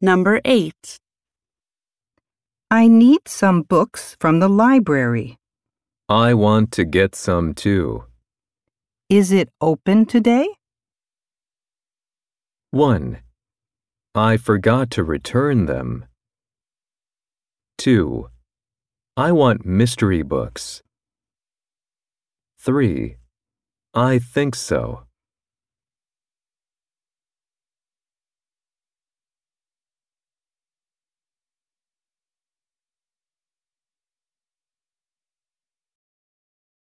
Number 8. I need some books from the library. I want to get some too. Is it open today? 1. I forgot to return them. 2. I want mystery books. 3. I think so.